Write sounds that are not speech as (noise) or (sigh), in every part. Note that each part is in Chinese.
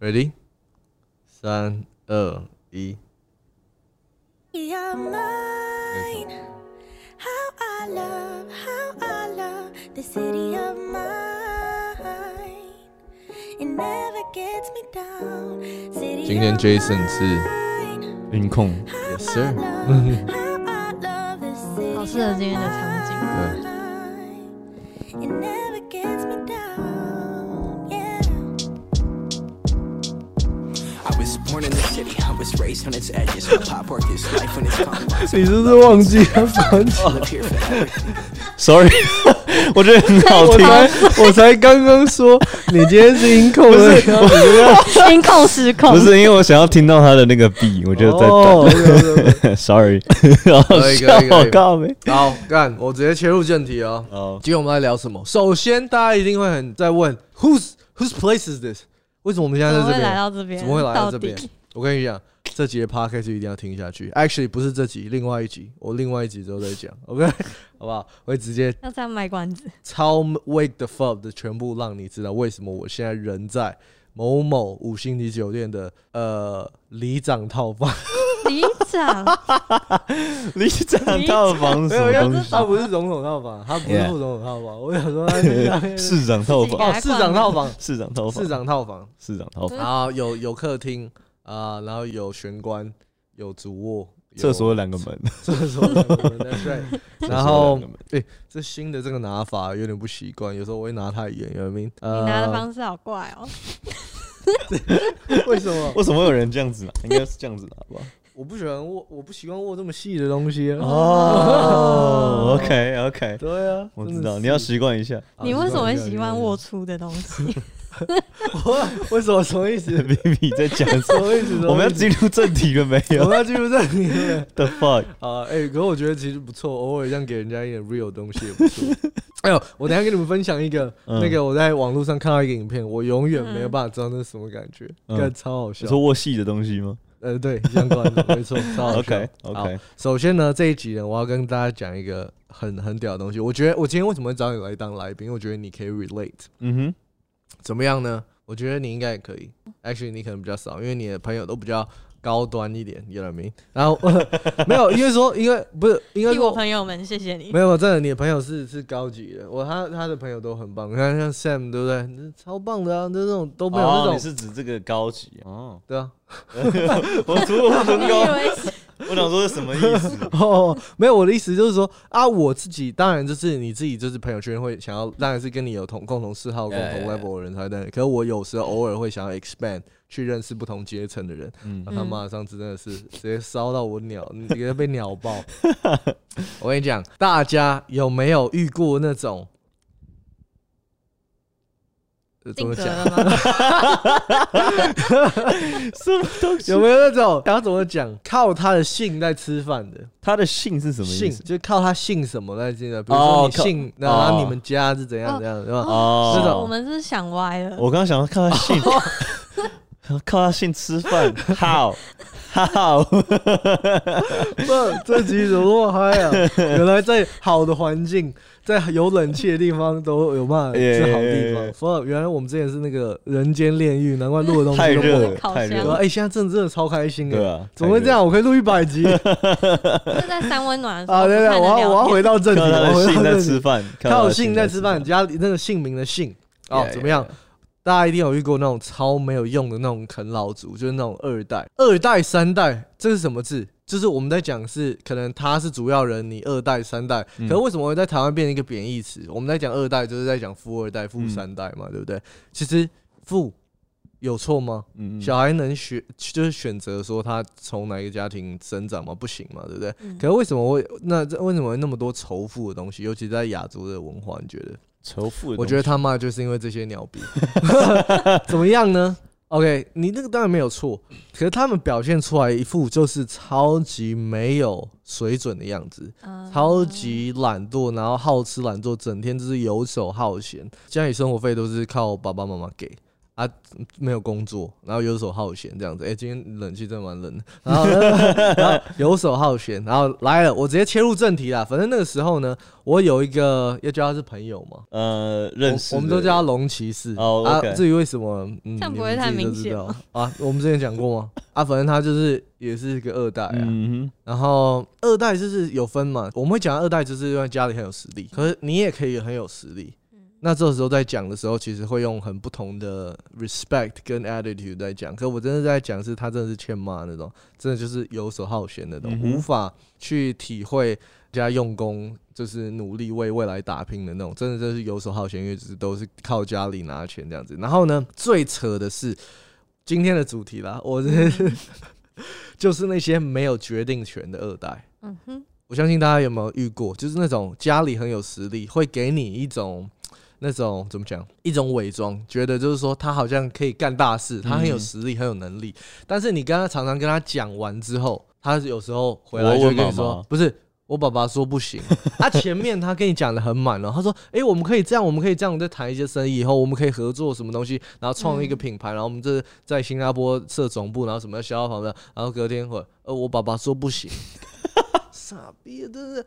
Ready？三二一。 You're mine. How I love, how I love the city of mine. It never gets me down. City 今天 of Jason 是 mine. 音控， Yes How sir I love, how I love the city 好适合今天的场景。 of (laughs) (laughs) 你是不是忘记了关机？Live here forever. Sorry，(laughs) 我觉得很好我听。才我才刚刚说你今天是音控的，(laughs) 音控失控，不是因为我想要听到他的那个 B，我就在哦等。Sorry，好可以可以。好干，我直接切入正题哦。好，今天我们来聊什么？首先，大家一定会很在问，Whose Whose place is this？为什么我们现在在这边？怎么会来到到这边？我跟你讲，这集的 podcast 一定要听下去。Actually，不是这集，另外一集，我另外一集之后再讲，(laughs) OK，好不好？我会直接要这样卖关子？超 wake the fuck 的全部让你知道为什么我现在人在某某五星级酒店的呃里长套房。里长，(laughs) 里长套房是什么东西？他不是总统套房，他不是副总统套房。(laughs) 我想说他是下市长套房，哦，市长套房，市长套房，市长套房，市长套房，然后有有客厅啊、然后有玄关，有主卧，有厕所有两个门，(laughs) 厕所两个门，that's right。(laughs) 然后有两个门哎、这新的这个拿法有点不习惯，有时候我会拿太远，有没有？你呃，拿的方式好怪哦。(laughs) 为什么？为什么会有人这样子拿？应该是这样子拿吧？我不喜欢握，我不习惯握这么细的东西啊。哦，OK OK，对啊，我知道你要习惯一下。啊你为什么会习惯喜欢握？粗的东西？(laughs) 我为什么什么意思？B B 在讲什么？意思？我们要进入正题了没有我们要进入正题了。(laughs) The fuck？啊，哎、可是我觉得其实不错，偶尔这样给人家一点 real 的东西也不错。(laughs) 哎呦，我等下跟你们分享一个，嗯那个我在网络上看到一个影片，我永远没有办法知道那是什么感觉，嗯干、超好笑你。说握戏的东西吗呃，对，相关的，没错，超好笑。？OK OK，首先呢，这一集呢，我要跟大家讲一个很很屌的东西。我觉得我今天为什么会找你来当来宾？因为我觉得你可以 relate。嗯怎么样呢？我觉得你应该也可以。Actually，你可能比较少，因为你的朋友都比较高端一点，you know what I mean？然后 (laughs) 没有，因为说，因为不是，应该替我朋友们，谢谢你没。有，真的，你的朋友是是高级的。我他他的朋友都很棒，你看像 Sam 对不对？那超棒的啊，那种都，没有那种，哦你是指这个高级哦？对啊。(laughs) 我突我很高，我想说是什么意思？(laughs) 哦，没有，我的意思就是说啊，我自己当然就是你自己就是朋友圈会想要，当然是跟你有同共同嗜好、共同 level 的人才对。可是我有时候偶尔会想要 expand 去认识不同阶层的人。嗯那他妈上次真的是直接烧到我鸟，你直接被鸟爆。(laughs) 我跟你讲，大家有没有遇过那种？呃怎定格么讲？了吗？(laughs) 什么东西？有没有那种？他怎么讲？靠他的姓在吃饭的他的姓是什么意思？姓就靠他姓什么在进的，比如哦说你姓，然后哦你们家是怎样怎样，是吧？哦我们是想歪了。我刚刚想要靠他姓，(laughs) 靠他姓吃饭，How How？不，这集怎么那么嗨啊？(laughs) 原来在好的环境，在有冷气的地方都有办法 (laughs) 是好地 Yeah, yeah, 方。yeah. 原来我们之前是那个人间炼狱，难怪录的东西都不好太热太热了，哎、现在真的真的超开心哎！对啊，怎么会这样？我可以录一百集就是 (laughs) 在三温暖的时候啊！对对，我要我要回到正题，靠他我要回的姓在到正题。吃饭，靠他姓在吃饭，饭。加那个姓名的姓哦 Yeah, 怎么样 yeah,？大家一定有遇过那种超没有用的那种啃老族，就是那种二代、二代、三代，这是什么字？就是我们在讲是可能他是主要人，你二代、三代，嗯可是为什么会在台湾变成一个贬义词？我们在讲二代，就是在讲富二代、富嗯三代嘛，对不对？其实富有错吗？嗯，小孩能选就是选择说他从哪一个家庭生长吗？不行嘛，对不对？嗯可是为什么会那这为什么会那么多仇富的东西？尤其在亚洲的文化，你觉得？仇富的，我觉得他妈就是因为这些鸟逼，(laughs) 怎么样呢？OK，你那个当然没有错，可是他们表现出来一副就是超级没有水准的样子，嗯。超级懒惰，然后好吃懒做，整天就是游手好闲，家里生活费都是靠爸爸妈妈给啊，没有工作，然后游手好闲这样子。哎、今天冷气真的蛮冷的。然后呢，(laughs) 然后游手好闲，然后来了，我直接切入正题啦。反正那个时候呢，我有一个要叫他是朋友嘛，呃，认识我，我们都叫他龙骑士。哦啊 OK，至于为什么，嗯，不会太自己都知明显道啊？我们之前讲过吗？啊，反正他就是也是一个二代啊。嗯然后二代就是有分嘛，我们会讲二代就是因为家里很有实力，可是你也可以很有实力。那这时候在讲的时候，其实会用很不同的 respect 跟 attitude 在讲。可我真的在讲是他真的是欠骂那种，真的就是游手好闲那种，嗯无法去体会人家用功，就是努力为未来打拼的那种，真的就是游手好闲，因为只都是靠家里拿钱这样子。然后呢，最扯的是今天的主题啦，我这 (laughs) 就是那些没有决定权的二代。嗯哼，我相信大家有没有遇过，就是那种家里很有实力，会给你一种那种怎么讲，一种伪装，觉得就是说他好像可以干大事，他很有实力，很有能力。但是你跟他常常跟他讲完之后，他有时候回来就会跟你说，不是。我爸爸说不行，他、前面他跟你讲的很满了，他说：“诶，我们可以这样，我们可以这样，再谈一些生意，以后我们可以合作什么东西，然后创一个嗯品牌，然后我们这在新加坡设总部，然后什么消防的，然后隔天会，呃，我爸爸说不行，傻逼，真是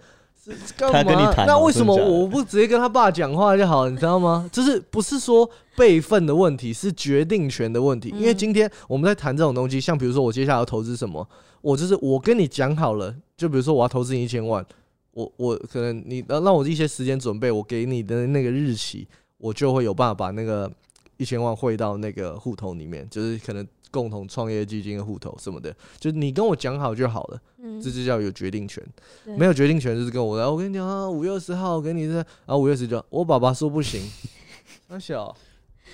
干嘛？他跟你谈哦那为什么真的假的我不直接跟他爸讲话就好？你知道吗？就是不是说辈分的问题，是决定权的问题。因为嗯今天我们在谈这种东西，像比如说我接下来要投资什么，我就是我跟你讲好了，就比如说我要投资你一千万，我我可能你让让我一些时间准备，我给你的那个日期，我就会有办法把那个一千万汇到那个户头里面，就是可能共同创业基金的户头什么的，就是你跟我讲好就好了。嗯这就叫有决定权。没有决定权就是跟我来，我跟你讲啊，五月二十号给你这，啊五月十九，我爸爸说不行，那 (laughs) 小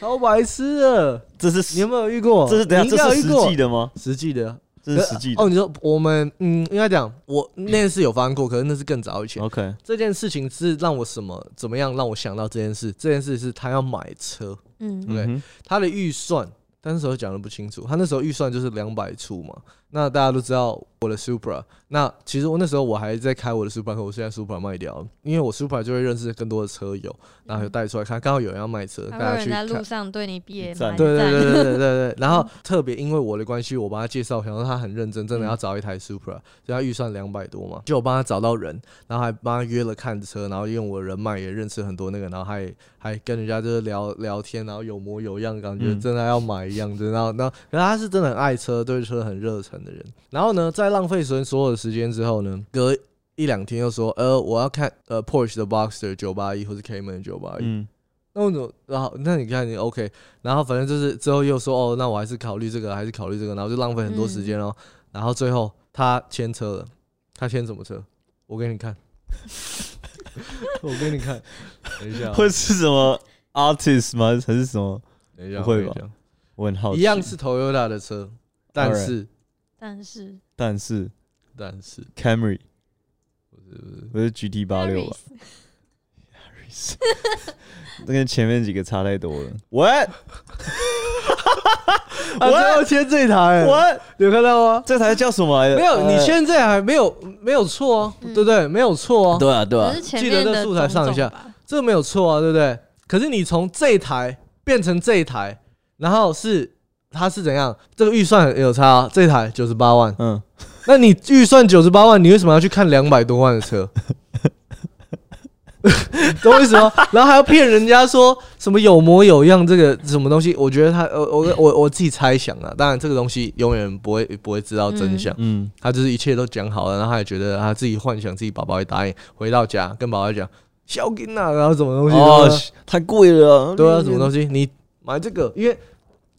超白痴的，这是你有没有遇过？这是等下这是实际的吗？实际的。这是实际的哦，你说我们嗯，应该讲我那件事有发生过，可是那是更早以前。OK，这件事情是让我什么怎么样让我想到这件事？这件事是他要买车，嗯对他的预算，但那时候讲的不清楚，他那时候预算就是两百出嘛。那大家都知道我的 Supra，那其实我那时候我还在开我的 Supra，可我现在 Supra 卖掉了，因为我 Supra 就会认识更多的车友，然后就带出来看，刚好有人要卖车，大家去路。上对你比也赞。对对对对对对对，然后特别因为我的关系，我帮他介绍，想说他很认真，真的要找一台 Supra，所以他预算两百多嘛，就我帮他找到人，然后还帮他约了看车，然后用我的人脉也认识很多那个，然后还还跟人家就是聊聊天，然后有模有样，感觉嗯真的要买一样的，然后然后可是他是真的很爱车，对车很热忱的人，然后呢，在浪费所所有的时间之后呢，隔一两天又说，呃，我要看呃 Porsche 的 Boxster 九八一或是 Cayman 九八一，嗯，那我怎么？然后那你看你 OK，然后反正就是之后又说哦，那我还是考虑这个，还是考虑这个，然后就浪费很多时间哦。然后最后他签车了，他签什么车？我给你看，(laughs) 我给你看。等一下哦，会是什么 artist 吗？还是什么？等一下，不会吧我很好奇。一样是 Toyota 的车，但是但是但是但是。Camry 不是不是。不是 GT 八六吧？那 (laughs) 跟前面几个差太多了。What (laughs) 啊，最后签这台，What？有看到吗？这台叫什么？来着？没有，你呃现在还没有没有错啊，嗯。对不对？没有错啊，对啊对啊。记得在素材上一下。这个没有错啊，对不对？可是你从这一台变成这一台，然后是它是怎样？这个预算有差、啊，这一台九十八万，嗯，那你预算九十八万，你为什么要去看两百多万的车？懂我意思吗？然后还要骗人家说什么有模有样，这个什么东西？我觉得他，呃，我我我自己猜想啊，当然这个东西永远不会不会知道真相。嗯，他就是一切都讲好了，然后他也觉得他自己幻想自己宝宝会答应，回到家跟宝宝讲小金啊，然后什么东西哦太贵了。对啊，什么东西你买这个，因为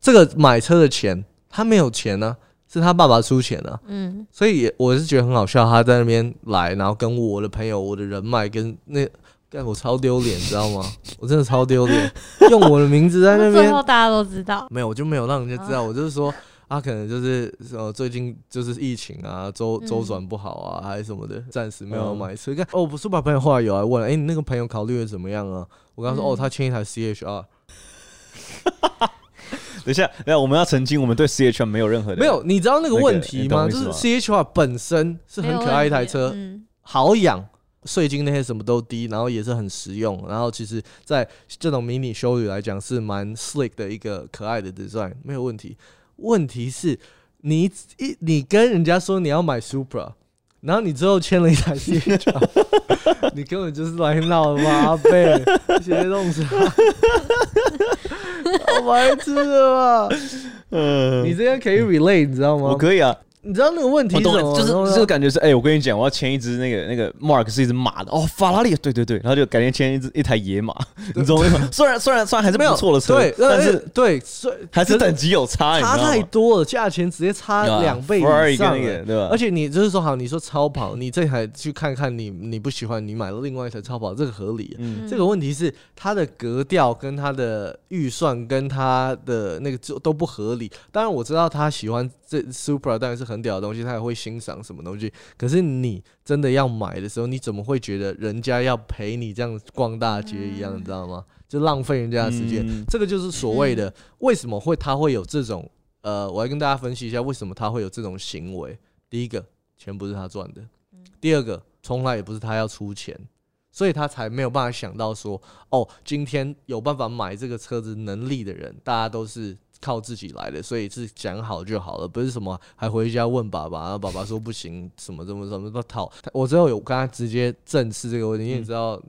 这个买车的钱他没有钱呢、是他爸爸出钱啊，嗯，所以也我是觉得很好笑，他在那边来，然后跟我的朋友、我的人脉跟那。但我超丢脸，知道吗？(laughs) 我真的超丢脸，用我的名字在那最边后大家都知道，没有，我就没有让人家知道。我就是说，他、可能就是呃，最近就是疫情啊，周嗯周转不好啊，还是什么的，暂时没有买车。看、哦，不是，把朋友后来有来问了，哎、你那个朋友考虑的怎么样啊？我跟他说，嗯哦，他签一台 CHR，等一下，等一下，我们要澄清，我们对 CHR 没有任何的没有，你知道那个问题吗？就是你懂我意思吗 CHR 本身是很可爱一台车，嗯，好养，税金那些什么都低，然后也是很实用，然后其实在这种迷你修旅来讲是蛮 slick 的一个可爱的 design，没有问题。问题是你一你跟人家说你要买 Supra，然后你之后签了一台 CHR，你根本就是来闹的嘛，阿贝，直接弄死他，(laughs) 好白痴的吧？嗯，你这样可以 relate，你知道吗？我可以啊，你知道那个问题是什么？就是然后这个感觉是，哎、我跟你讲，我要签一只那个那个 Mark 是一只马的，哦，法拉利，对对对，然后就改天签一只一台野马，你懂我意思吗？(laughs) 虽然虽然虽然还是没有不错的车，对，但是对，所以还是等级有差，差太多了，价钱直接差两倍以上对吧而且你就是说好，你说超跑，你这台去看看你你不喜欢，你买了另外一台超跑，这个合理。嗯这个问题是它的格调跟它的预算跟它的那个就都不合理。当然我知道他喜欢这 Supra 当然是很屌的东西，他也会欣赏什么东西。可是你真的要买的时候，你怎么会觉得人家要陪你这样逛大街一样？你知道吗？就浪费人家的时间。嗯这个就是所谓的为什么会他会有这种呃，我来跟大家分析一下为什么他会有这种行为。第一个，钱不是他赚的；第二个，从来也不是他要出钱，所以他才没有办法想到说，哦，今天有办法买这个车子能力的人，大家都是。靠自己来的，所以是讲好就好了，不是什么还回家问爸爸，然后爸爸说不行，什么什么什么都讨。我最后有跟他直接正视这个问题，因为你知道，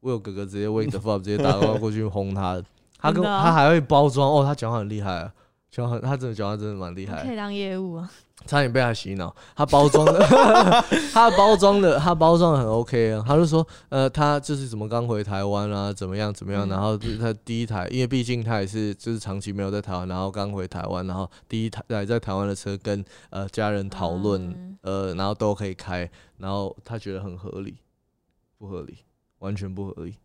我有哥哥直接 wake the fuck 直接打电话过去轰他，他跟 (laughs) 他还会包装哦，他讲话很厉害啊，讲话很他真的讲话真的蛮厉害。可以，当业务啊，差点被他洗脑。他包装的，(laughs) 他包装的，他包装的很 OK 啊。他就说，呃，他就是怎么刚回台湾啊，怎么样怎么样，嗯然后就是他第一台，因为毕竟他也是就是长期没有在台湾，然后刚回台湾，然后第一台来在台湾的车跟呃家人讨论，嗯呃，然后都可以开，然后他觉得很合理，不合理，完全不合理。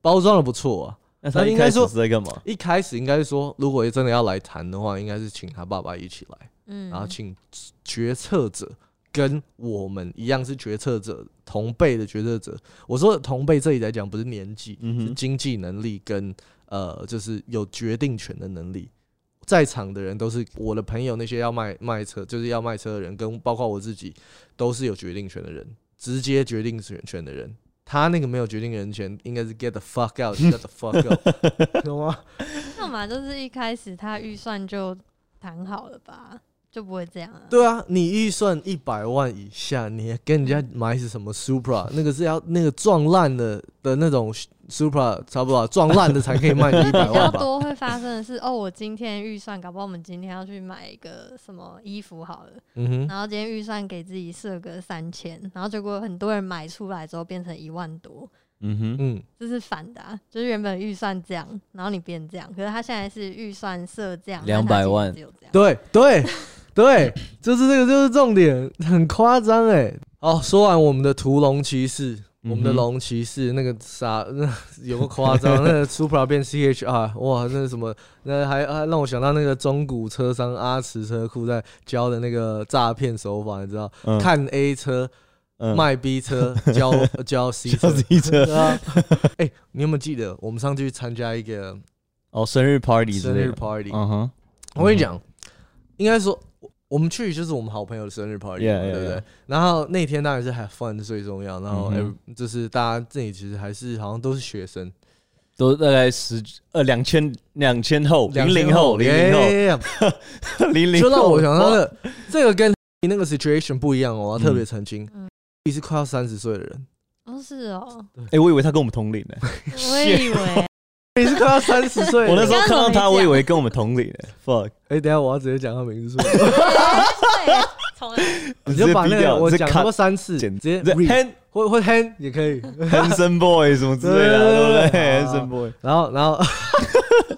包装的不错啊，那他应该说是在干嘛？一开始应该是说，如果真的要来谈的话，应该是请他爸爸一起来，嗯，然后请决策者跟我们一样是决策者，同辈的决策者。我说的同辈这里来讲，不是年纪，嗯，是经济能力跟呃，就是有决定权的能力。在场的人都是我的朋友，那些要卖卖车，就是要卖车的人，跟包括我自己，都是有决定权的人，直接决定权权的人。他那个没有决定人权，应该是 get the fuck out，get (laughs) the fuck out，(laughs) 懂吗？(laughs) 那么就是一开始他预算就谈好了吧，就不会这样啊。对啊，你预算一百万以下，你还跟人家买是什么 Supra，(laughs) 那个是要那个撞烂的的那种 Supra，差不多啊撞烂的才可以卖你一百比较？多会发生的是，哦，我今天预算，搞不好我们今天要去买一个什么衣服好了，嗯哼，然后今天预算给自己设个三千，然后结果很多人买出来之后变成一万多，嗯哼，嗯，这是反的、啊，就是原本预算这样，然后你变这样，可是他现在是预算设这样，但他200其实万。只有这样，对对对，就是这个就是重点，很夸张哎。好，说完我们的屠龙骑士。我们的龙骑士那个啥，那 (laughs) 有个夸张，(laughs) 那个 Supra 变 CHR，哇，那什么，那还还让我想到那个中古车商阿驰车库在教的那个诈骗手法，你知道？嗯看 A 车嗯卖 B 车，教 (laughs) 教 C 车叫。自己车对啊，哎，你有没有记得我们上次去参加一个哦，生日 party 生日，party？嗯哼，我跟你讲，应该说，我我们去就是我们好朋友的生日 party，对不对？然后那天当然是 have fun 最重要，然后就是大家这里其实还是好像都是学生，都大概十呃两千两千后零零后零零后。(laughs) 零零，就让我想到的这个跟你那个 situation 不一样哦，我要特别澄清。嗯，你是快要三十岁的人，哦是哦，哎，我以为他跟我们同龄呢，(laughs) 我也以为，你是快要三十岁我那时候看到他，我以为跟我们同龄呢，fuck，哎，等一下我要直接讲他名字出来，对，从来你就把那个我讲过三次，简直接 hand 或或 hand 也可以，handsome boy 什么之类的，对不对？handsome boy 然后然后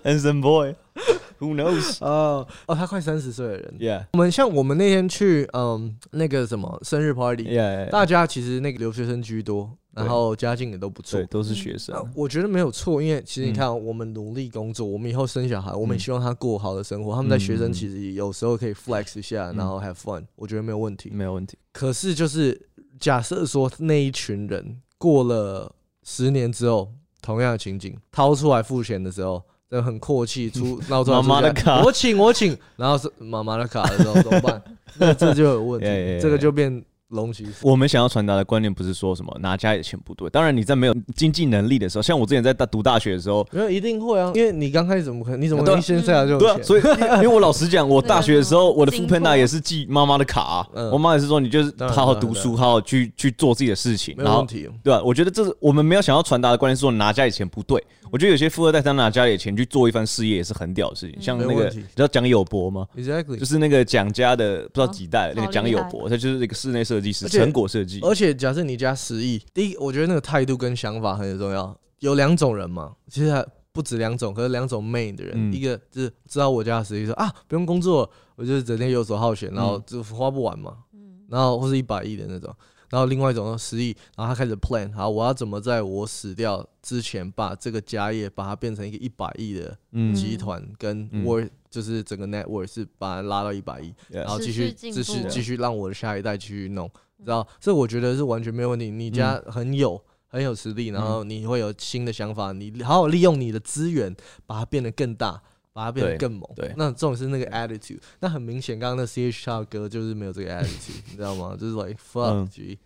handsome boy，who knows？哦哦，他快三十岁的人，Yeah 我们像我们那天去嗯那个什么生日 party，yeah，大家其实那个留学生居多，然后家境也都不错对，。都是学生那，我觉得没有错，因为其实你嗯看，我们努力工作，我们以后生小孩，我们希望他过好的生活。他们在学生嗯其实有时候可以 flex 一下，嗯然后 have fun，我觉得没有问题。没有问题。可是就是假设说那一群人过了十年之后，同样的情景，掏出来付钱的时候，就很阔气，出 (laughs) 闹出来妈妈的卡我请我请，然后是妈妈的卡的时候怎么办？(laughs) 那这就有问题 (laughs). 这个就变龙骑士。我们想要传达的观念不是说什么拿家里的钱不对，当然你在没有经济能力的时候，像我之前在大读大学的时候，没有一定会啊，因为你刚开始怎么可能？你怎么可对啊能先生下就有对啊，钱？所以因因为我老实讲，(laughs) 我大学的时候，我的副经 pen 过也是寄妈妈的卡 (laughs) 我妈也是说你就是好好读书，好好去去做自己的事情，然后没有问题。对吧、我觉得这是我们没有想要传达的观念，是说拿家里钱不对。我觉得有些富二代他拿家里的钱去做一番事业也是很屌的事情，像那个你知道蒋友柏吗？Exactly，就是那个蒋家的不知道几代那个蒋友柏，他就是一个室内设计师，成果设计。而且假设你家十亿，第一，我觉得那个态度跟想法很重要。有两种人嘛，其实还不止两种，可是两种 main 的人，嗯一个就是知道我家的实力，说啊不用工作，我就是整天游手好闲，然后嗯就花不完嘛，嗯然后或是一百亿的那种。然后另外一种失忆，然后他开始 plan，好，我要怎么在我死掉之前把这个家业把它变成一个一百亿的嗯集团，跟嗯。worth 就是整个 network 是把它拉到一百亿，然后继续继续继续让我的下一代继续弄，知道？这我觉得是完全没有问题。你家很有很有实力，然后你会有新的想法，你好好利用你的资源，把它变得更大，把它变得更猛。对那这种是那个 attitude。那很明显，刚刚那 C H 的歌就是没有这个 (laughs) attitude，你知道吗？就是 like fuck 嗯 G。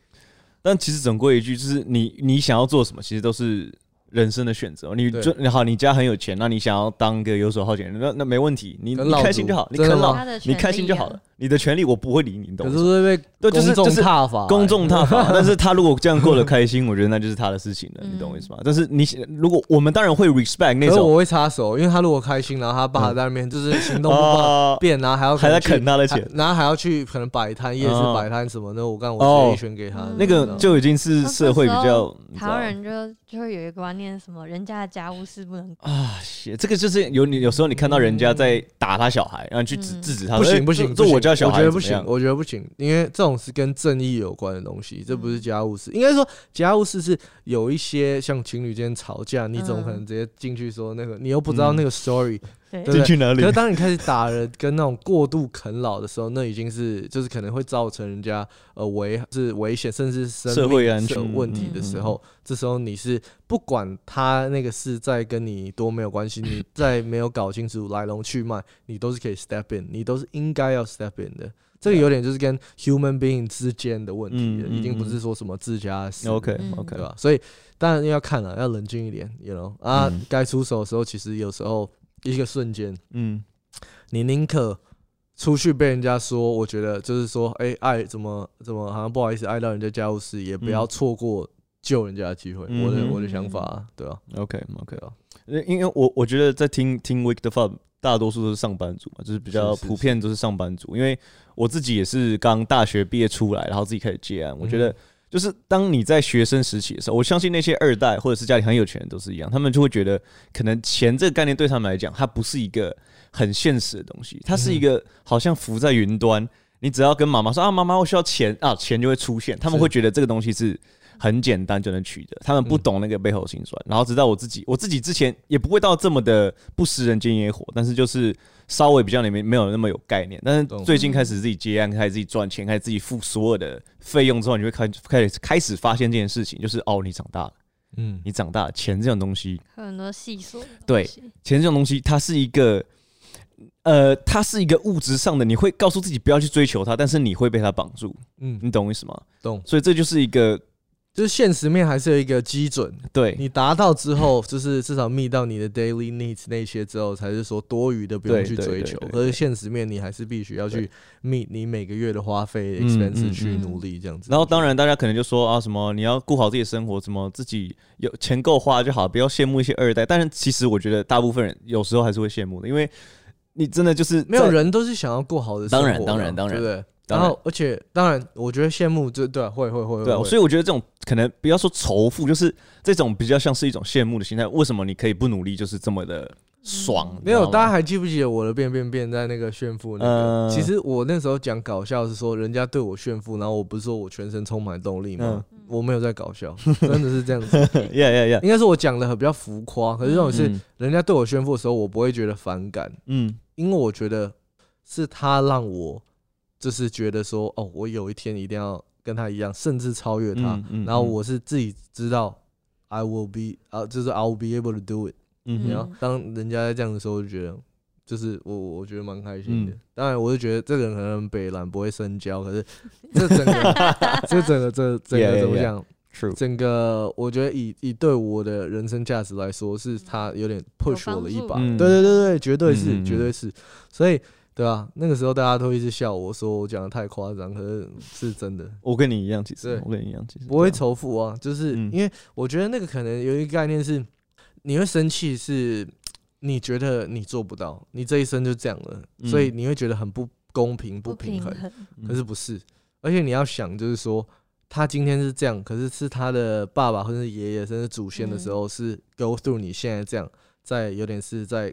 但其实总归一句，就是你你想要做什么，其实都是人生的选择。你就你好，你家很有钱，那你想要当个游手好闲人，那那没问题，你你开心就好，你啃老，你开心就好了。你的权利我不会理你，你懂可吗？是会被对就是公众就是挞伐。欸，公众踏法，(laughs) 但是他如果这样过得开心，我觉得那就是他的事情了，你懂我意思吗？但是你如果我们当然会 respect 那种可是我会插手，因为他如果开心，然后他爸在那边就是行动不方啊，便，然后还要还在去啃他的钱。还然后还要去可能摆摊、夜市哦。摆摊什么的，我干哦我直接选给他。嗯那个就已经是社会比较台湾人就就会有一个观念，什么人家的家务事不能啊，shit，这个就是有你有时候你看到人家在打他小孩，然后去制嗯。制止他，不行不行，不行这这我我觉得不行我觉得不行，因为这种是跟正义有关的东西，这不是家务事。应该说家务事是有一些像情侣间吵架，你怎么可能直接进去说那个，你又不知道那个 story，进去哪里？可是？当你开始打人跟那种过度啃老的时候，那已经是就是可能会造成人家呃危是危险，甚至生社会命安全。问题的时候，这时候你是不管他那个事在跟你多没有关系，你在没有搞清楚来龙去脉，你都是可以 step in，你都是应该要 step in 的。这个有点就是跟 human being 之间的问题了，经不嗯是说什么自家的事。OK 嗯。OK，对吧？所以当然要看了，要冷静一点，you know 啊嗯，该出手的时候，其实有时候一个瞬间，嗯你宁可出去被人家说，我觉得就是说，哎、爱怎么怎么好像不好意思爱到人家家务事，也不要嗯错过救人家的机会。我的嗯我的想法啊，对啊，OK OK，对啊，因为我我觉得在听听 Wake the Fun，大多数都是上班族嘛，就是比较普遍都是上班族。因为我自己也是刚大学毕业出来，然后自己开始接案。我觉得嗯就是当你在学生时期的时候，我相信那些二代或者是家里很有钱人都是一样，他们就会觉得可能钱这个概念对他们来讲，它不是一个很现实的东西，它是一个好像浮在云端。你只要跟妈妈说啊，妈妈我需要钱啊，钱就会出现。他们会觉得这个东西是很简单就能取得，他们不嗯懂那个背后心酸。然后直到我自己，我自己之前也不会到这么的不食人间烟火，但是就是稍微比较里面没有那么有概念。但是最近开始自己接案，开始自己赚钱，开始自己付所有的费用之后，你会开开始开始发现这件事情，就是哦，你长大了，嗯，你长大了，钱这种东西，很多细数对钱这种东西，它是一个。呃，它是一个物质上的，你会告诉自己不要去追求它，但是你会被它绑住，嗯，你懂我意思吗？懂，所以这就是一个就是现实面还是有一个基准，对你达到之后，就是至少觅到你的 daily needs 那些之后，才是说多余的不用去追求。可是现实面你还是必须要去 meet 你每个月的花费嗯 expense 嗯去嗯努力这样子。然后当然，大家可能就说啊，什么你要顾好自己的生活，什么自己有钱够花就好，不要羡慕一些二代。但是其实我觉得大部分人有时候还是会羡慕的，因为你真的就是没有人都是想要过好的生活的，当然当然当然对不对？当然然后，而且当然，我觉得羡慕，这对啊，会会会，对所以我觉得这种可能不要说仇富，就是这种比较像是一种羡慕的心态。为什么你可以不努力，就是这么的爽？嗯没有，大家家还记不记得我的变变变在那个炫富那个？呃其实我那时候讲搞笑是说，人家对我炫富，然后我不是说我全身充满动力吗？我没有在搞笑，(laughs) 真的是这样子。(laughs) yeah yeah yeah，，应该是我讲的很比较浮夸，可是这种是嗯人家对我炫富的时候，我不会觉得反感，嗯因为我觉得是他让我就是觉得说，哦，我有一天一定要跟他一样，甚至超越他。嗯嗯然后我是自己知道，I will be 啊，就是 I will be able to do it。嗯然后当人家在这样的时候，我就觉得就是我我觉得蛮开心的。嗯当然，我就觉得这个人可能北蓝不会深交，可是这整个这整个这整个怎么 yeah. 讲？整个我觉得以以对我的人生价值来说，是他有点 push 我了一把。嗯对对对对，绝对是，绝对是。所以对啊，那个时候大家都一直笑我说我讲的太夸张，可是是真的，我跟你一样，其实我跟你一样，其实不会仇富啊。就是嗯因为我觉得那个可能有一个概念是，你会生气是你觉得你做不到，你这一生就这样了，嗯所以你会觉得很不公平、不平衡。可是不是，而且你要想，就是说，他今天是这样，可是是他的爸爸或者是爷爷甚至祖先的时候，是 go through 你现在这样，在有点是在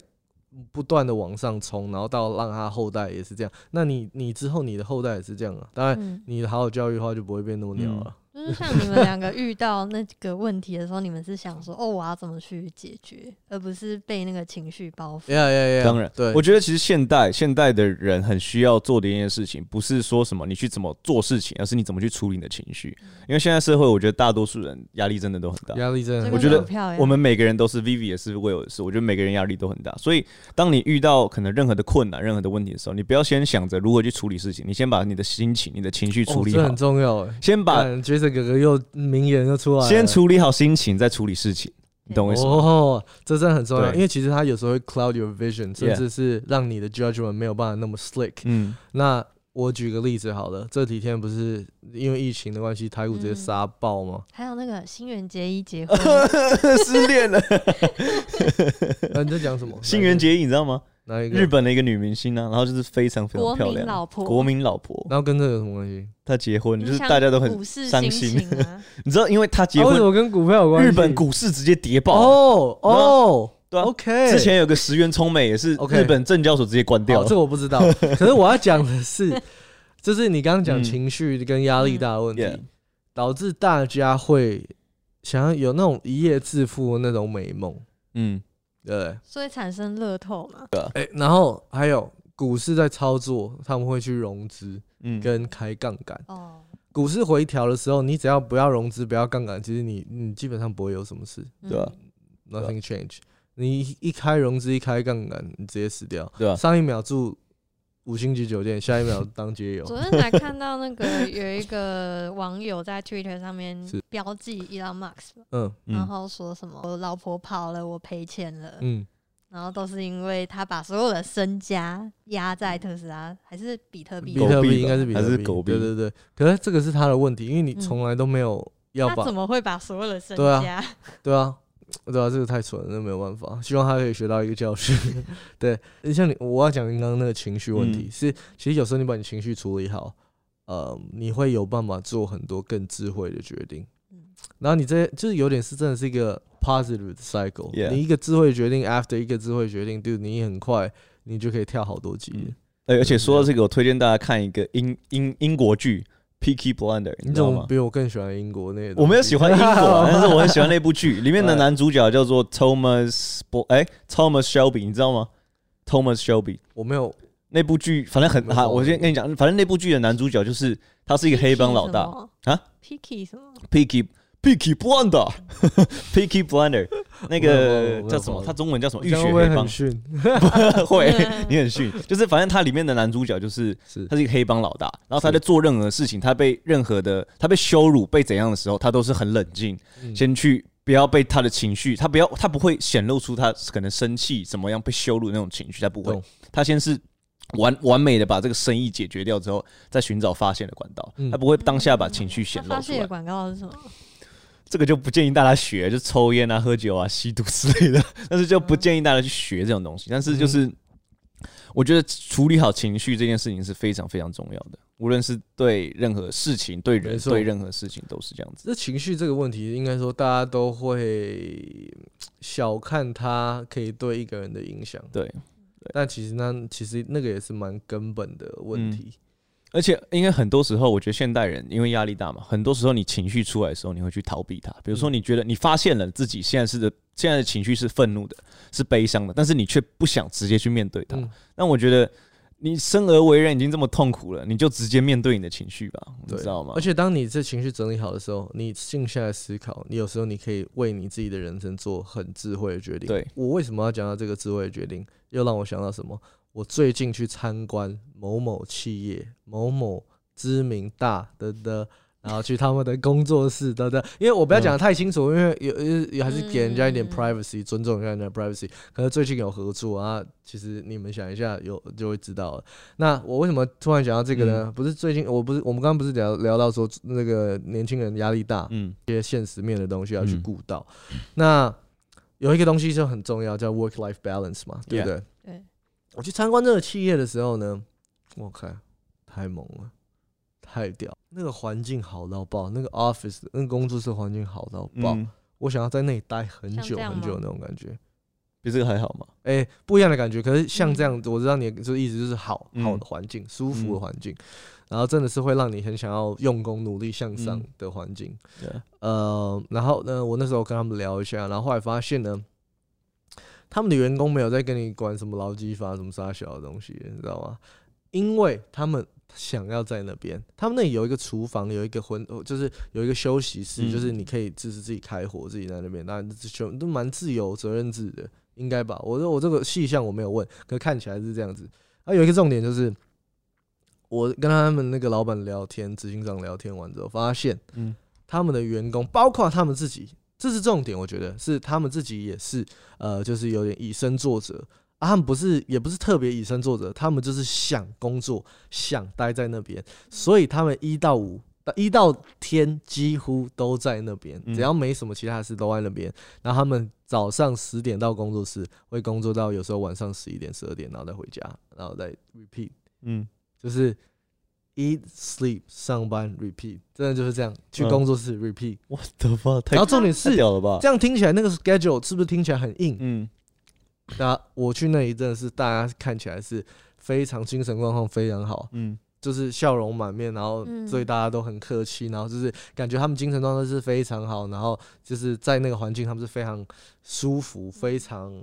不断的往上冲，然后到让他后代也是这样。那你你之后你的后代也是这样啊，当然嗯，你好好教育的话，就不会变那么鸟了。就是像你们两个遇到那个问题的时候，你们是想说，哦，我要怎么去解决，而不是被那个情绪包袱。呀呀呀！当然，对，我觉得其实现代现代的人很需要做的一件事情，不是说什么你去怎么做事情，而是你怎么去处理你的情绪。因为现在社会，我觉得大多数人压力真的都很大。压力真的很大，我觉得很漂亮我们每个人都是 Vivi 也是 Will 也是，我觉得每个人压力都很大。所以，当你遇到可能任何的困难、任何的问题的时候，你不要先想着如何去处理事情，你先把你的心情、你的情绪处理好哦这很，重要哎。先把看 Jason 哥哥又名言又出来了，先处理好心情，再处理事情。你懂我意思吗？哦，这真的很重要，对因为其实它有时候会 cloud your vision，甚 Yeah 至是让你的 judgment 没有办法那么 slick。嗯，那我举个例子好了，这几天不是因为疫情的关系，台股直接嗯杀爆吗？(laughs) 还有那个新垣结衣结婚，(laughs) 失恋了。(laughs) 那你在讲什么？新垣结衣，你知道吗？哪一个？日本的一个女明星啊，然后就是非常非常漂亮，民老婆，国民老婆，然后跟这个有什么关系？她结婚就是大家都很伤心。(laughs) 你知道，因为她结婚为什婚，么跟股票有关系？日本股市直接跌爆。哦哦，对啊 OK，之前有个石原聪美也是 OK 日本证交所直接关掉这。我不知道。(laughs) 可是我要讲的是，就是你刚刚讲嗯情绪跟压力大的问题导致大家会想要有那种一夜致富的那种美梦，嗯，对。不对？所以产生乐透嘛，哎、然后还有股市在操作，他们会去融资嗯，跟开杠杆。哦，股市回调的时候，你只要不要融资，不要杠杆，其实你你基本上不会有什么事。对啊。嗯，nothing change。你一一开融资，一开杠杆，你直接死掉。对啊，上一秒住五星级酒店，下一秒 (laughs) 当街友。昨天才看到那个 (laughs) 有一个网友在 Twitter 上面标记 Elon Musk，嗯。然嗯，后说什么我老婆跑了，我赔钱了，嗯，然后都是因为他把所有的身家压在特斯拉还是比特币。比特币应该是比特币，还是狗币。对对对。可是这个是他的问题，因为你嗯从来都没有要把他怎么会把所有的身对啊。家？对啊，对啊，这个太蠢了，那没有办法。希望他可以学到一个教训。(laughs) 对，像你，我要讲刚刚那个情绪问题，嗯是其实有时候你把你情绪处理好，呃，你会有办法做很多更智慧的决定。嗯然后你这就是有点是真的是一个 positive 的 cycle。你一个智慧决定，after 一个智慧决定，就你很快你就可以跳好多级对而且说到这个，我推荐大家看一个英英英国剧《Peaky Blinder》，你知道吗？比我更喜欢英国那？我没有喜欢英国啊，但是我很喜欢那部剧，里面的男主角叫做 (laughs) Thomas 波，哎，Thomas Shelby，你知道吗？Thomas Shelby 我没有那部剧，反正很好，我先跟你讲，反正那部剧的男主角就是他是一个黑帮老大啊，Picky 什么？，Peaky Peaky Blinder，Peaky (laughs) Blinder，那个叫什么？他中文叫什么？浴血黑帮？(laughs) 会，你很逊。就是反正他里面的男主角就是是他是一个黑帮老大，然后他在做任何事情，他被任何的他被羞辱、被怎样的时候，他都是很冷静，嗯先去不要被他的情绪，他不要他不会显露出他可能生气怎么样被羞辱的那种情绪，他不会，他先是。完完美的把这个生意解决掉之后，再寻找发现的管道，嗯他不会当下把情绪显他发泄的露出来。广告是什么？这个就不建议大家学，就抽烟啊、喝酒啊、吸毒之类的，(laughs) 但是就不建议大家去学这种东西。但是就是，我觉得处理好情绪这件事情是非常非常重要的，无论是对任何事情、对人、对任何事情都是这样子。这情绪这个问题，应该说大家都会小看它可以对一个人的影响，对，但其实那其实那个也是蛮根本的问题。而且因为很多时候，我觉得现代人因为压力大嘛，很多时候你情绪出来的时候，你会去逃避它。比如说，嗯你觉得你发现了自己现在是的，现在的情绪是愤怒的，是悲伤的，但是你却不想直接去面对它。嗯我觉得你生而为人已经这么痛苦了，你就直接面对你的情绪吧，你知道吗？而且当你这情绪整理好的时候，你静下来思考，你有时候你可以为你自己的人生做很智慧的决定。对我为什么要讲到这个智慧的决定，又让我想到什么？我最近去参观某某企业、某某知名大的的。然后去他们的工作室等等，因为我不要讲的太清楚，因为有有有还是给人家一点嗯 privacy，、尊重一下人家的 privacy。可是最近有合作啊，其实你们想一下，有就会知道了。那我为什么突然想到这个呢？不是最近，我不是我们刚刚不是聊聊到说那个年轻人压力大，嗯一些现实面的东西要去嗯顾到。那有一个东西就很重要，叫 work life balance 嘛，对不对对，我去参观这个企业的时候呢，我看太猛了，太屌，那个环境好到爆，那个 office 那个工作室环境好到爆，嗯，我想要在那里待很久很久那种感觉。比这个还好吗？哎、不一样的感觉。可是像这样子，我知道你就是意思就是好嗯好的环境，舒服的嗯环境，然后真的是会让你很想要用功、努力向上嗯的环境。呃，然后呢，我那时候跟他们聊一下，然后后来发现呢，他们的员工没有在跟你管什么劳基法、什么啥小的东西，你知道吗？因为他们想要在那边，他们那里有一个厨房，有一个荤，呃就是有一个休息室，嗯就是你可以就是自己开火，自己在那边，当然这全都蛮自由、责任制的，应该吧？我说我这个细项我没有问，可看起来是这样子。啊，有一个重点就是，我跟他们那个老板聊天，执行长聊天完之后，发现嗯他们的员工，包括他们自己，这是重点，我觉得是他们自己也是，呃，就是有点以身作则。啊，他们不是，也不是特别以身作则，他们就是想工作，想待在那边，所以他们一到五，一到天几乎都在那边，嗯只要没什么其他事都在那边。然后他们早上十点到工作室，会工作到有时候晚上十一点、十二点，然后再回家，然后再 repeat，嗯，就是 eat sleep 上班 repeat，真的就是这样，去嗯工作室 repeat。我的妈，太然后重点太是，屌了吧？这样听起来那个 schedule 是不是听起来很硬？嗯，那我去那里真的是大家看起来是非常精神状况非常好，嗯就是笑容满面，然后所以大家都很客气，然后就是感觉他们精神状态是非常好，然后就是在那个环境他们是非常舒服、非常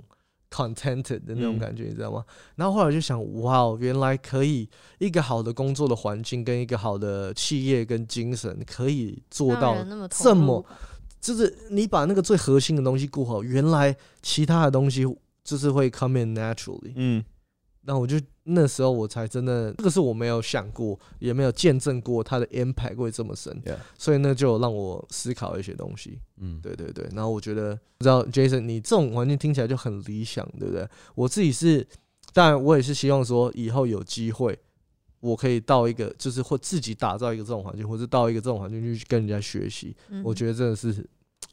contented 的那种嗯感觉，你知道吗？然后后来就想，哇，哦原来可以一个好的工作的环境跟一个好的企业跟精神可以做到这么就是你把那个最核心的东西顾好，原来其他的东西就是会 come in naturally。嗯那我就那时候我才真的，这个是我没有想过，也没有见证过它的 impact 会这么深 Yeah 所以那就让我思考一些东西。嗯，对对对，然后我觉得，不知道 Jason，你这种环境听起来就很理想，对不对？我自己是，当然我也是希望说以后有机会，我可以到一个就是或自己打造一个这种环境，或者到一个这种环境去跟人家学习。嗯我觉得真的是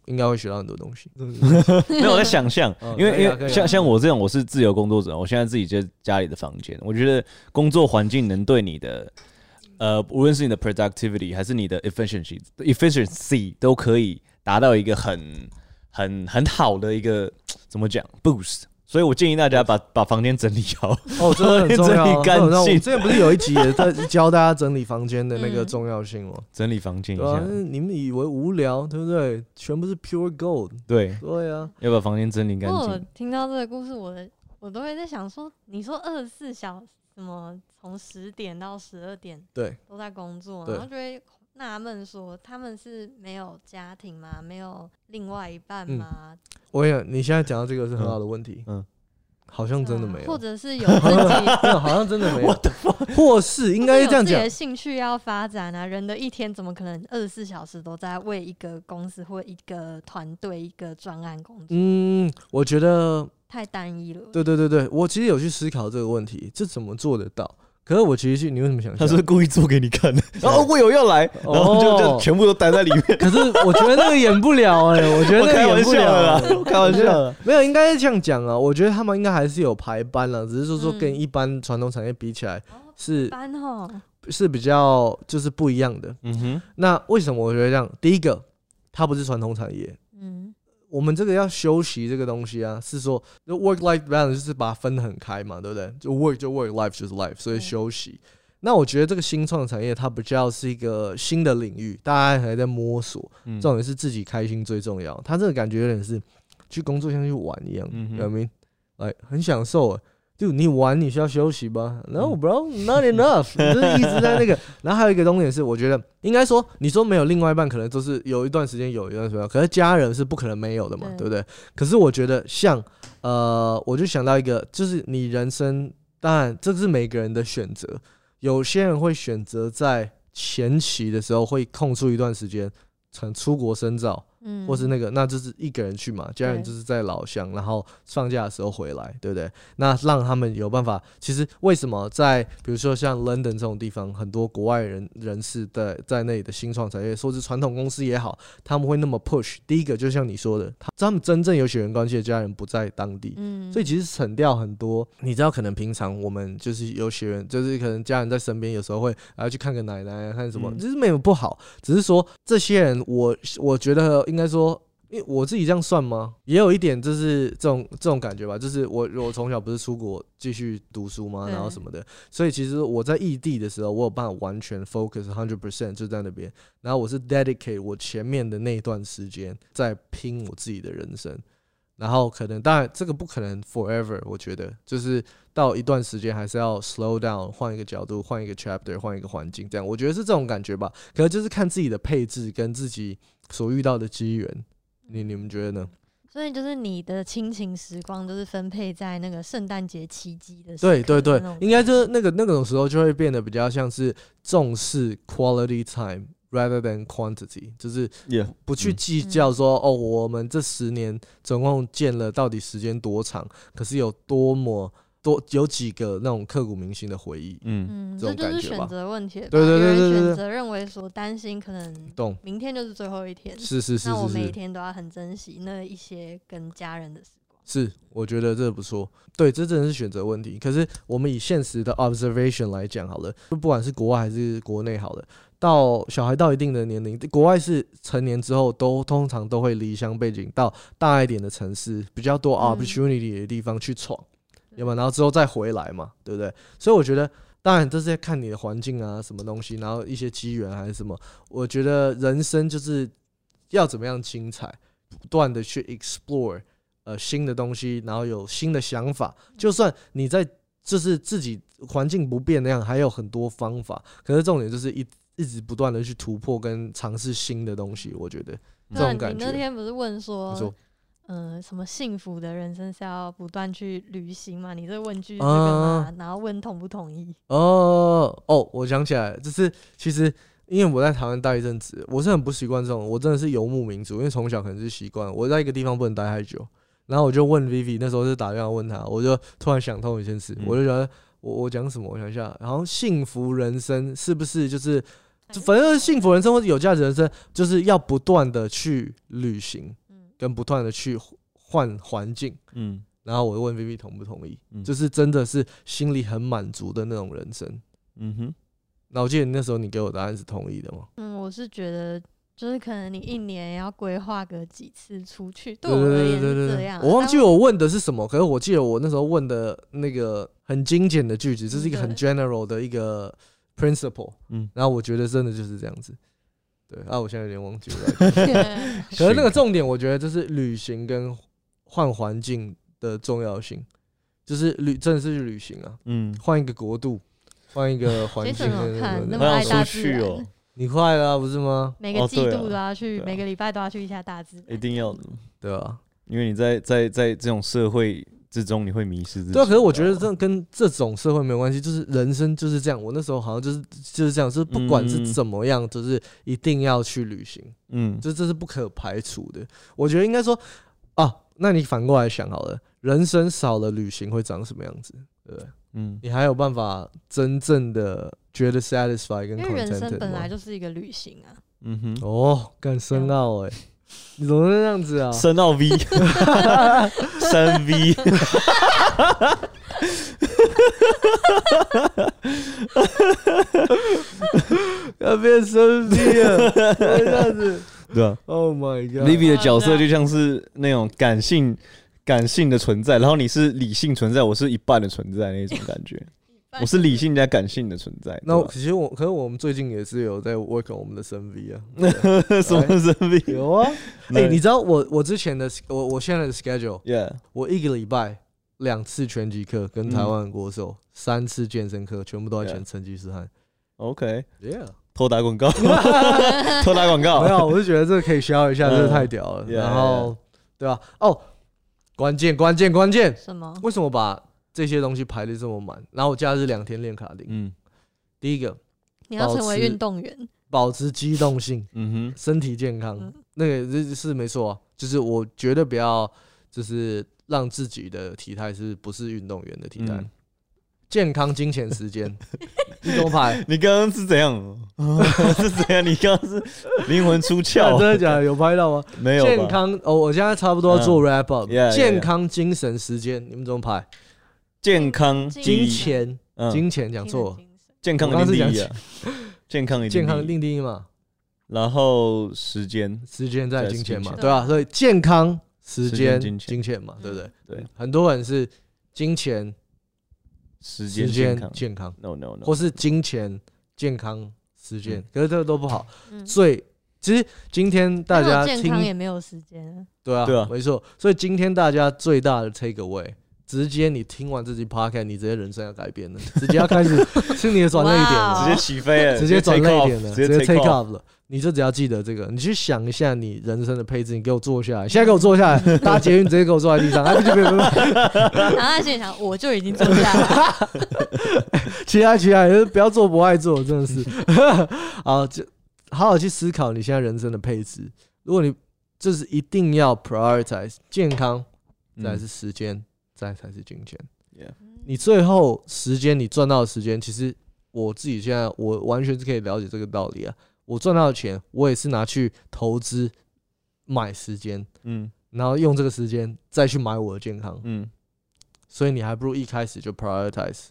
应该会学到很多东西。(laughs) 没有我在想象哦，因为因为像像我这种我是自由工作者，我现在自己在家里的房间，我觉得工作环境能对你的呃，无论是你的 productivity 还是你的 efficiency efficiency 都可以达到一个很很很好的一个怎么讲 boost。所以我建议大家把 (laughs) 把房间整理好。哦，这个很重 (laughs) 整。理干净们之前不是有一集也在 (laughs) 教大家整理房间的那个嗯重要性吗？整理房间一对啊下，，你们以为无聊，对不对？全部是 pure gold。对，对啊，要把房间整理干不过我净。听到这个故事，我的我都会在想说，你说二十四小时什么从十点到十二点对，都在工作，对然后就会纳闷说，他们是没有家庭吗？没有另外一半嗯吗？我也你讲，你现在讲到这个是很好的问题。嗯 (laughs) 好像真的没有，(laughs) 或者是有好像真的没有。或是应该这样讲自己的，兴趣要发展啊。人的一天怎么可能二十四小时都在为一个公司或一个团队、一个专案工作？嗯，我觉得太单一了。对对对对，我其实有去思考这个问题，这怎么做得到？可是我其实去，你为什么想他是故意做给你看的，(laughs) 然后我有要来，然后就哦就全部都待在里面。可是我觉得那个演不了哎、(laughs) 我觉得那个我开玩演不了笑啦啊，开玩笑的。没有，应该是这样讲啊。我觉得他们应该还是有排班了，只是说说跟嗯一般传统产业比起来哦是班哦，是比较就是不一样的。嗯哼，那为什么我觉得这样？第一个，它不是传统产业，嗯，我们这个要休息这个东西啊，是说就 work life balance 就是把它分得很开嘛，对不对？就 work 就 work，life 就是 life，所以休息。那我觉得这个新创产业它比较是一个新的领域，大家还在摸索。嗯重点是自己开心最重要。他这个感觉有点是去工作像去玩一样，嗯哼有没有？哎，很享受欸。就你玩你需要休息吧？No bro，not enough，你 (laughs) 就是一直在那个。然后还有一个重点是，我觉得应该说，你说没有另外一半，可能都是有一段时间有，一段时间，可是家人是不可能没有的嘛，对对不对？可是我觉得像呃，我就想到一个，就是你人生，当然这是每个人的选择，有些人会选择在前期的时候会空出一段时间，曾出国深造，嗯，或是那个，那就是一个人去嘛，家人就是在老乡，然后放假的时候回来，对不对？那让他们有办法。其实为什么在比如说像 London 这种地方，很多国外人人士在在那里的新创产业，说是传统公司也好，他们会那么 push。第一个就像你说的，他他们真正有血缘关系的家人不在当地，嗯，所以其实省掉很多，你知道，可能平常我们就是有血缘，就是可能家人在身边，有时候会啊去看个奶奶啊，看什么，嗯就是没有不好，只是说这些人我，我觉得应该说，因为我自己这样算吗？也有一点就是这种这种感觉吧，就是我我从小不是出国继续读书吗？然后什么的，所以其实我在异地的时候，我有办法完全 focus hundred percent 就在那边，然后我是 dedicate 我前面的那一段时间在拼我自己的人生。然后可能当然这个不可能 forever，我觉得就是到一段时间还是要 slow down，换一个角度，换一个 chapter，换一个环境，这样我觉得是这种感觉吧。可能就是看自己的配置跟自己所遇到的机缘，你你们觉得呢？所以就是你的亲情时光都是分配在那个圣诞节期机的时对对对。刻的那种，应该就是那个那种时候就会变得比较像是重视 quality time rather than quantity，就是也不去嗯计较说、哦，我们这十年总共见了到底时间多长，可是有多么多有几个那种刻骨铭心的回忆，嗯嗯，这这就是种感觉吧选择问题吧。对对对对选择认为说担心可能懂？明天就是最后一天，是是是那我每一是是天都要很珍惜那一些跟家人的时光。是，我觉得这不错。对，这真的是选择问题。可是我们以现实的 observation 来讲好了，就不管是国外还是国内好了，到小孩到一定的年龄，国外是成年之后都通常都会离乡背景到大一点的城市，比较多嗯 opportunity 的地方去闯，要么然后之后再回来嘛，对不对？所以我觉得。当然，这是在看你的环境啊，什么东西，然后一些机缘还是什么。我觉得人生就是要怎么样精彩，不断的去 explore 呃新的东西，然后有新的想法。就算你在就是自己环境不变那样，还有很多方法。可是重点就是一一直不断的去突破跟尝试新的东西。我觉得这种感觉。你那天不是问说说，嗯，什么幸福的人生是要不断去旅行嘛？你这问句这个然后问同不同意？哦哦，我想起来了，就是其实因为我在台湾待一阵子，我是很不习惯这种，我真的是游牧民族，因为从小可能是习惯，我在一个地方不能待太久。然后我就问 Vivi，那时候是打电话问他，我就突然想通一件事，嗯我就觉得我我讲什么？我想一下，然后幸福人生是不是就是，反正幸福人生或者有价值人生，就是要不断的去旅行，嗯，跟不断的去换环境。嗯然后我就问 Vivi 同不同意，嗯就是真的是心里很满足的那种人生。嗯哼，那我记得你那时候你给我答案是同意的吗？嗯，我是觉得。就是可能你一年要规划个几次出去，对对我而言对对对是这样。我忘记我问的是什么，可是我记得我那时候问的那个很精简的句子，这是一个很 general 的一个 principle，嗯，然后我觉得真的就是这样子。对啊，我现在有点忘记了。(laughs) 可是那个重点，我觉得就是旅行跟换环境的重要性，就是旅真的是去旅行啊，嗯，换一个国度，换一个 (laughs) 环境。看那么爱好想出大自然去哦，你快了啊不是吗？每个季度都要去，每个礼拜都要去一下大自然。一定要的，对啊，因为你在在在这种社会之中，你会迷失自己。对啊，可是我觉得这跟这种社会没有关系，就是人生就是这样。我那时候好像就是就是这样，就是不管是怎么样，就是一定要去旅行，嗯，这这是不可排除的。我觉得应该说啊，那你反过来想好了，人生少了旅行会长什么样子？对？嗯，你还有办法真正的觉得 satisfy 跟因为人生 contented 本来？就是一个旅行啊，嗯哼，哦，更深奥哎，你怎么会这样子啊？升到 V，(laughs) 升 V，(laughs) 要变升 V 了，这样子对啊？Oh my god！，Livy 的角色就像是那种感性感性的存在，然后你是理性存在，我是一半的存在那种感觉。我是理性加感性的存在。那其实我，可是我们最近也是有在 work on 我们的生 V 啊，(laughs) 什么生 V？有啊。(laughs) 哎、你知道我我之前的我我现在的 schedule，，Yeah，我一个礼拜两次拳击课跟台湾国手，三次健身课，全部都在选成吉思汗。OK，Yeah，偷打广告，(laughs) 偷打广告，没有，我是觉得这个可以消一下，嗯这个太屌了。然后，对吧？哦，关键关键关键，什么？为什么把这些东西排的这么满？然后我假日两天练卡丁。嗯第一个，你要成为运动员，保持机动性，嗯哼身体健康，嗯那个这是没错、啊，就是我绝对不要，就是让自己的体态是不是运动员的体态，嗯健康、金钱、时间，(laughs) 你怎么排，？(laughs) 你刚刚是怎样？(laughs) 是怎样？你刚刚是灵魂出窍真？的假的？有拍到吗？没有？健康哦，我现在差不多要做嗯 wrap up，、健康、精神、时间，你们怎么排？健康金钱，嗯。金钱讲错。了，健康我刚刚是一定第一啊，(laughs) 健康一。定健康第一定第一嘛，然后时间，时间在金钱嘛，金对吧、所以健康、时时间、金钱。金钱嘛，对不对？对，很多人是金钱、时间时间、健康。健康，，no no no，或是金钱、健康、时间。嗯，可是这个都不好。嗯。最其实今天大家没有健康也，没有时间，对啊，对啊没错。所以今天大家最大的 take away，直接你听完这集 podcast，你直接人生要改变了，直接要开始是你的转泪点了，直接起飞了，直接转泪点了，直直接 take off。了。你就只要记得这个，你去想一下你人生的配置，你给我坐下来，现在给我坐下来，(laughs) 搭捷运直接给我坐在地上，哎，不不不不，然后他心里想，我就已经坐下了，(laughs) 起来起来，不要做不爱做，真的是。(laughs) 好，就好好去思考你现在人生的配置。如果你就是一定要 prioritize 健康，再来是时间，再才是金钱。Yeah 你最后时间你赚到的时间，其实我自己现在我完全是可以了解这个道理啊。我赚到的钱，我也是拿去投资买时间，嗯然后用这个时间再去买我的健康。嗯，所以你还不如一开始就 prioritize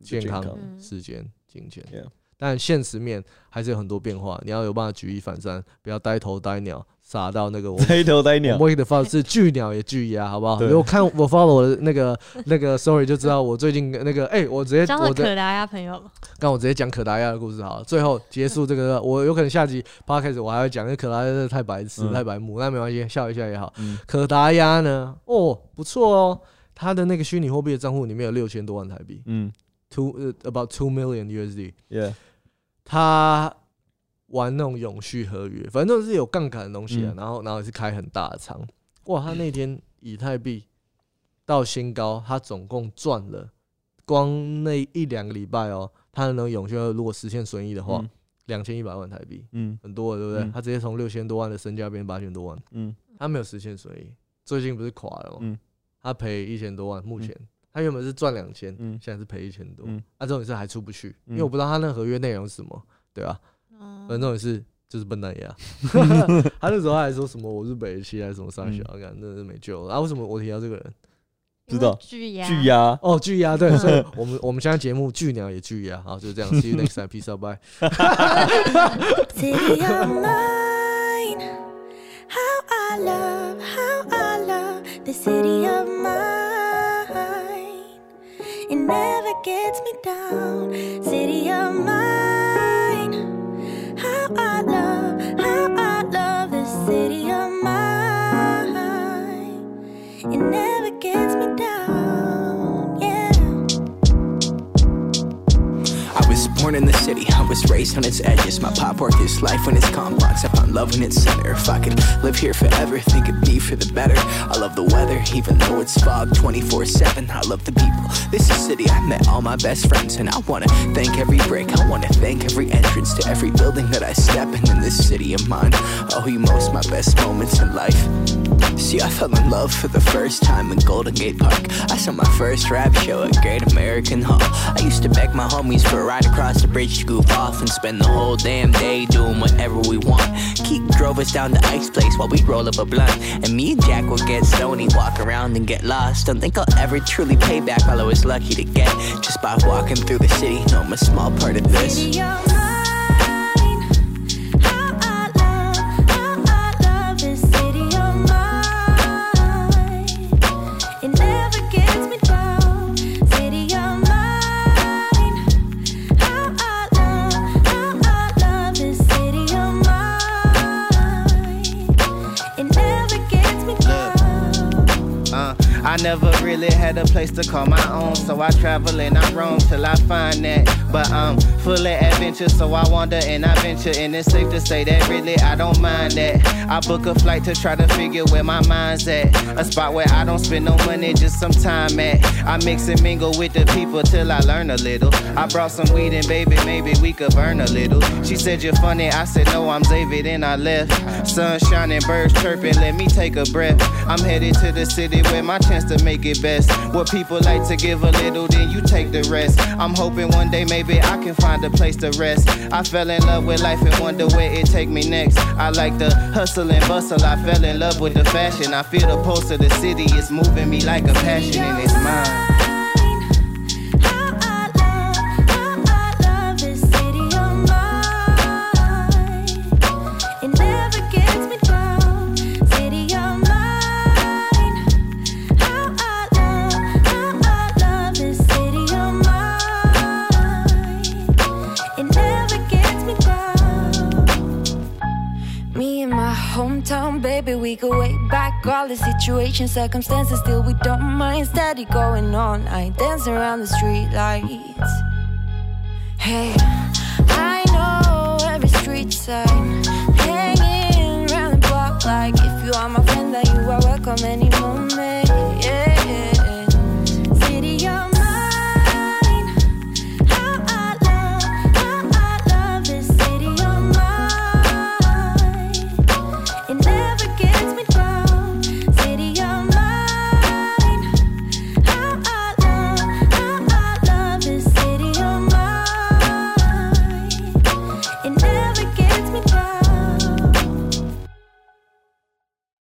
健康嗯时间、金钱 Yeah。但现实面还是有很多变化，你要有办法举一反三，不要呆头呆脑，傻到那个我们呆头呆鸟。我，们的方是巨鸟也巨鸭，好不好？对。如果看我 follow 我的那个那个 story 就知道我最近那个哎、我直接讲我的可达鸭朋友，刚我直接讲可达鸭的故事好了，最后结束这个，(laughs) 我有可能下集 podcast 我还会讲，因为可达鸭真的太白痴、嗯。太白目，那没关系，笑一下也好。嗯。可达鸭呢？哦，不错哦，他的那个虚拟货币的账户里面有六千多万台币。嗯，two 呃 about two million USD。，Yeah，他玩那种永续合约，反正都是有杠杆的东西啊。嗯。然后，然后也是开很大的仓。哇，他那天以太币到新高，他总共赚了，光那一两个礼拜哦，他的那种永续合约如果实现损益的话嗯，两千一百万台币，嗯。很多了，对不对？嗯。他直接从六千多万的身价变八千多万，嗯。他没有实现损益，最近不是垮了吗？嗯。他赔一千多万，目前、他原本是赚两千，嗯。现在是赔一千多，嗯。啊，这种是还出不去，因嗯。为我不知道他那合约内容是什么，对吧、嗯反正重点是就是笨蛋呀，他那时候还说什么我是北七还是什么三小，嗯感真的是没救了。啊，为什么我提到这个人？知道巨鸭，巨鸭，哦，巨鸭，对，所以我们我们现在节目巨鸟也巨鸭，好，就是这样，See you next time, peace out, bye。City of mine. How I love, how I love the city of mine. It never gets me down. City of mine. It never gets me down. Yeah. I was born in the city, I was raised on its edges. My pop worked his life when it's complex. I found love in its center. If I could live here forever, think it'd be for the better. I love the weather, even though it's fog 24 7. I love the people. This is city I met all my best friends, and I wanna thank every brick. I wanna thank every entrance to every building that I step in in this city of mine. Owe you most my best moments in life. See, I fell in love for the first time in Golden Gate Park. I saw my first rap show at Great American Hall. I used to beg my homies for a ride across the bridge to goof off and spend the whole damn day doing whatever we want. Keith drove us down to Ice Place while we roll up a blunt. And me and Jack would get stony, walk around and get lost. Don't think I'll ever truly pay back all I was lucky to get just by walking through the city. I'm a small part of this. I never really had a place to call my own, so I travel and I roam till I find that. But I'm full of adventure, so I wander and I venture, and it's safe to say that really I don't mind that. I book a flight to try to figure where my mind's at, a spot where I don't spend no money, just some time at. I mix and mingle with the people till I learn a little. I brought some weed and baby, maybe we could burn a little. She said you're funny, I said no, I'm Xavier, then I left. Sun shining, birds chirping, let me take a breath. I'm headed to the city where my chance to make it best. What people like to give a little, then you take the rest. I'm hoping one day maybe I can find a place to rest. I fell in love with life and wonder where it take me next. I like the hustle and bustle, I fell in love with the fashion. I feel the pulse of the city, it's moving me like a passion and it's mine. all the situation, circumstances, still we don't mind. Steady going on, I dance around the streetlights. Hey, I know every street sign, hanging around the block like if you are my friend, then you are welcome. Anywhere.